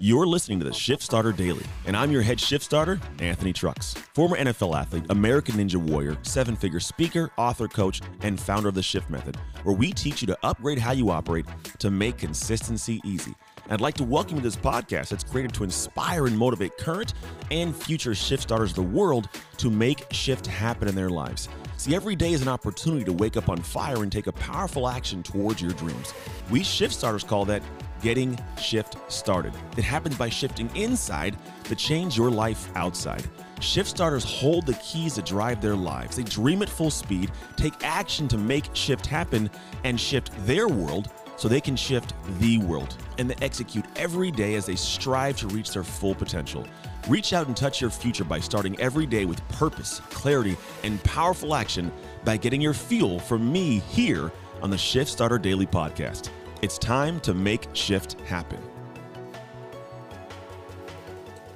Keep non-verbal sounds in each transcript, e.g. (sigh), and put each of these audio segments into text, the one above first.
You're listening to the Shift Starter Daily, and I'm your head shift starter, Anthony Trucks. Former NFL athlete, American Ninja Warrior, seven figure speaker, author, coach, and founder of the Shift Method, where we teach you to upgrade how you operate to make consistency easy. I'd like to welcome you to this podcast that's created to inspire and motivate current and future shift starters of the world to make shift happen in their lives. See, every day is an opportunity to wake up on fire and take a powerful action towards your dreams. We shift starters call that getting shift started. It happens by shifting inside to change your life outside. Shift starters hold the keys to drive their lives. They dream at full speed, take action to make shift happen, and shift their world so they can shift the world. And they execute every day as they strive to reach their full potential. Reach out and touch your future by starting every day with purpose, clarity, and powerful action by getting your fuel from me here on the Shift Starter Daily Podcast. It's time to make shift happen.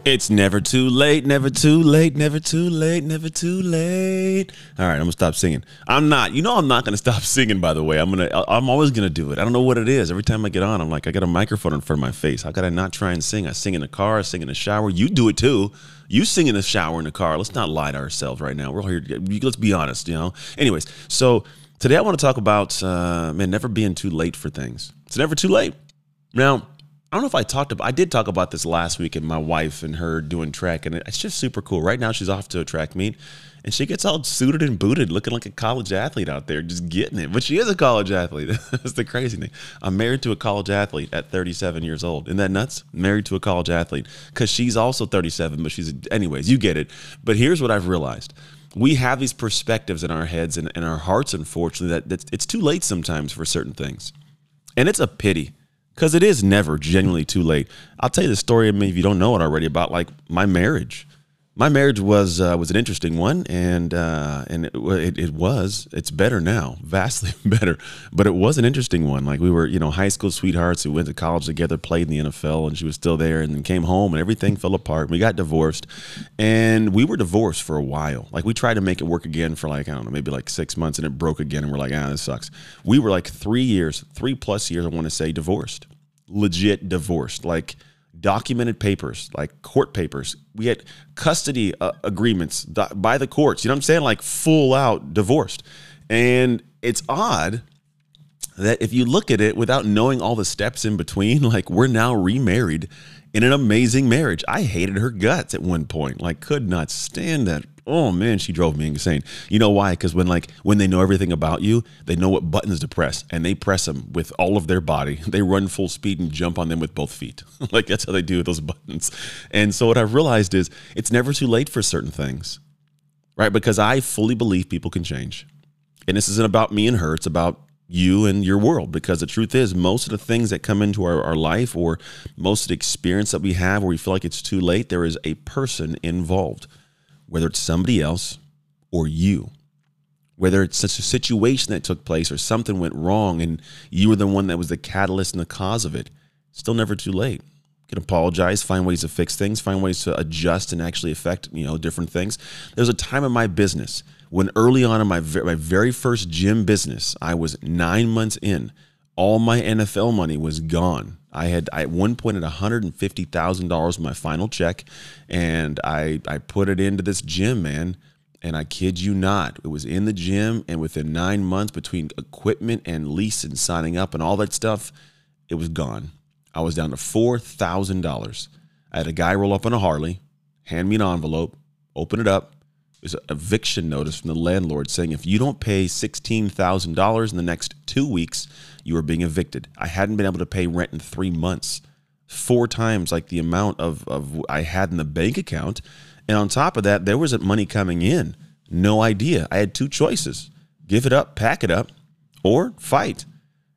It's never too late, never too late, never too late, never too late. All right, I'm gonna stop singing. I'm not. You know, I'm not gonna (laughs) stop singing. By the way, I'm gonna. I'm always gonna do it. I don't know what it is. Every time I get on, I'm like, I got a microphone in front of my face. How could I not try and sing? I sing in the car. I sing in the shower. You do it too. You sing in the shower in the car. Let's not lie to ourselves right now. We're all here. Let's be honest. You know. Anyways, so today I want to talk about uh, man, never being too late for things. It's never too late. Now I don't know if I talked about I did talk about this last week and my wife and her doing track and it's just super cool. Right now she's off to a track meet and she gets all suited and booted looking like a college athlete out there just getting it. But she is a college athlete. (laughs) That's the crazy thing. I'm married to a college athlete at 37 years old. Isn't that nuts? Married to a college athlete cuz she's also 37 but she's anyways, you get it. But here's what I've realized. We have these perspectives in our heads and in our hearts unfortunately that it's too late sometimes for certain things. And it's a pity because it is never genuinely too late. I'll tell you the story. I mean, if you don't know it already, about like my marriage. My marriage was uh, was an interesting one, and uh, and it, it, it, was. It's better now, (laughs) vastly (laughs) better. But it was an interesting one. Like we were, you know, high school sweethearts who went to college together, played in the NFL, and she was still there, and then came home, and everything fell apart. We got divorced, and we were divorced for a while. Like we tried to make it work again for like I don't know, maybe like six months, and it broke again, and we're like, ah, this sucks. We were like three years, three plus years, I want to say, divorced legit divorced, like documented papers, like court papers. We had custody uh, agreements by the courts. You know what I'm saying? Like full out divorced. And it's odd that if you look at it without knowing all the steps in between, (laughs) like we're now remarried in an amazing marriage. I hated her guts at one point, like could not stand that oh man, she drove me insane. You know why? Because when like when they know everything about you, they know what buttons to press, and they press them with all of their body. (laughs) They run full speed and jump on them with both feet. (laughs) like that's how they do with those buttons. And so what I've realized is it's never too late for certain things, right? Because I fully believe people can change, and this isn't about me and her. It's about you and your world because the truth is most of the things that come into our, our life or most of the experience that we have where we feel like it's too late there is a person involved whether it's somebody else or you, whether it's such a situation that took place or something went wrong and you were the one that was the catalyst and the cause of it, still never too late. You can apologize, find ways to fix things, find ways to adjust and actually affect, you know, different things. There's a time in my business when early on in my, my very first gym business, I was nine months in, all my NFL money was gone I had I, at one point at $150,000 my final check and I I put it into this gym, man. And I kid you not, it was in the gym and within 9 months between equipment and lease and signing up and all that stuff, it was gone. I was down to $4,000. I had a guy roll up on a Harley, hand me an envelope, open it up, there's an eviction notice from the landlord saying if you don't pay $16,000 in the next two weeks, you are being evicted. I hadn't been able to pay rent in three months, four times like the amount of, of I had in the bank account. And on top of that, there wasn't money coming in. No idea. I had two choices give it up, pack it up, or fight.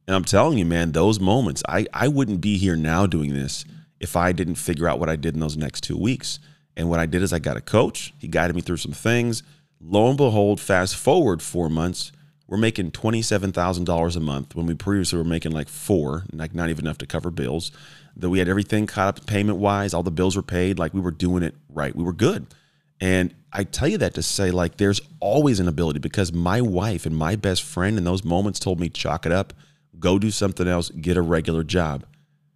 And I'm telling you, man, those moments, I, I wouldn't be here now doing this if I didn't figure out what I did in those next two weeks. And what I did is I got a coach. He guided me through some things. Lo and behold, fast forward four months, we're making $27,000 a month when we previously were making like four, like not even enough to cover bills. That we had everything caught up payment wise, all the bills were paid, like we were doing it right. We were good. And I tell you that to say, like, there's always an ability because my wife and my best friend in those moments told me, chalk it up, go do something else, get a regular job.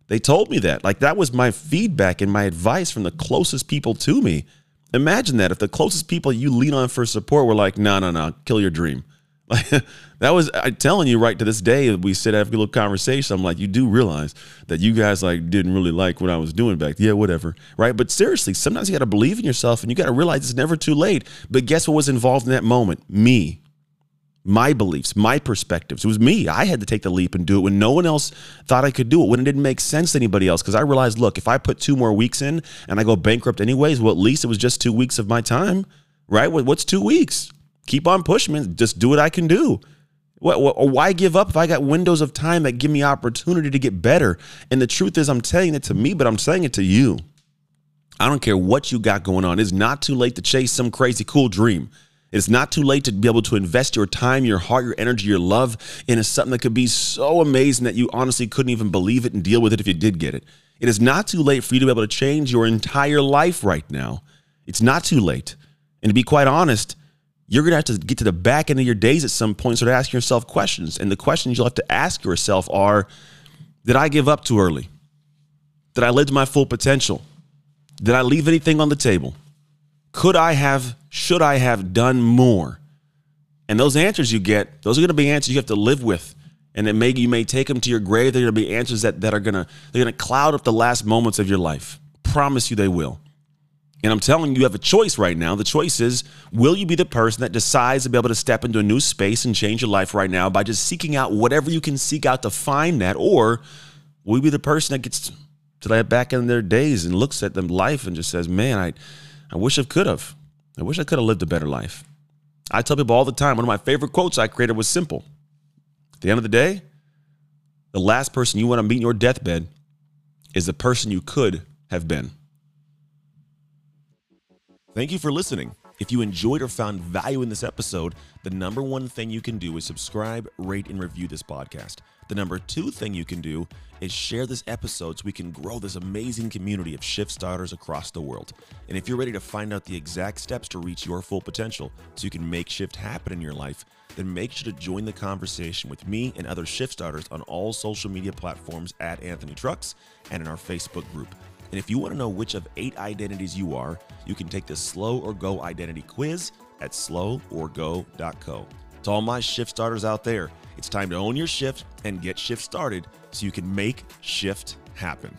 They told me that. Like that was my feedback and my advice from the closest people to me. Imagine that if the closest people you lean on for support were like, no, no, no, kill your dream. (laughs) Like that was I'm telling you right to this day, we sit have a little conversation. I'm like, you do realize that you guys like didn't really like what I was doing back. Yeah, whatever. Right. But seriously, sometimes you gotta believe in yourself and you gotta realize it's never too late. But guess what was involved in that moment? Me my beliefs, my perspectives. It was me. I had to take the leap and do it when no one else thought I could do it, when it didn't make sense to anybody else. Because I realized, look, if I put two more weeks in and I go bankrupt anyways, well, at least it was just two weeks of my time, right? What's two weeks? Keep on pushing, man. Just do what I can do. What, what, why give up if I got windows of time that give me opportunity to get better? And the truth is, I'm telling it to me, but I'm saying it to you. I don't care what you got going on. It's not too late to chase some crazy cool dream. It's not too late to be able to invest your time, your heart, your energy, your love into something that could be so amazing that you honestly couldn't even believe it and deal with it if you did get it. It is not too late for you to be able to change your entire life right now. It's not too late. And to be quite honest, you're going to have to get to the back end of your days at some point, start asking yourself questions. And the questions you'll have to ask yourself are Did I give up too early? Did I live to my full potential? Did I leave anything on the table? Could I have, should I have done more? And those answers you get, those are going to be answers you have to live with. And then maybe you may take them to your grave. They're going to be answers that, that are going to, they're going to cloud up the last moments of your life. Promise you they will. And I'm telling you, you have a choice right now. The choice is will you be the person that decides to be able to step into a new space and change your life right now by just seeking out whatever you can seek out to find that? Or will you be the person that gets to that back in their days and looks at them life and just says, man, I, I wish I could have. I wish I could have lived a better life. I tell people all the time, one of my favorite quotes I created was simple. At the end of the day, the last person you want to meet in your deathbed is the person you could have been. Thank you for listening. If you enjoyed or found value in this episode, the number one thing you can do is subscribe, rate, and review this podcast. The number two thing you can do is share this episode so we can grow this amazing community of shift starters across the world. And if you're ready to find out the exact steps to reach your full potential so you can make shift happen in your life, then make sure to join the conversation with me and other shift starters on all social media platforms at Anthony Trucks and in our Facebook group. And if you want to know which of eight identities you are, you can take the Slow or Go identity quiz at sloworgo.co. To all my shift starters out there, it's time to own your shift and get shift started so you can make shift happen.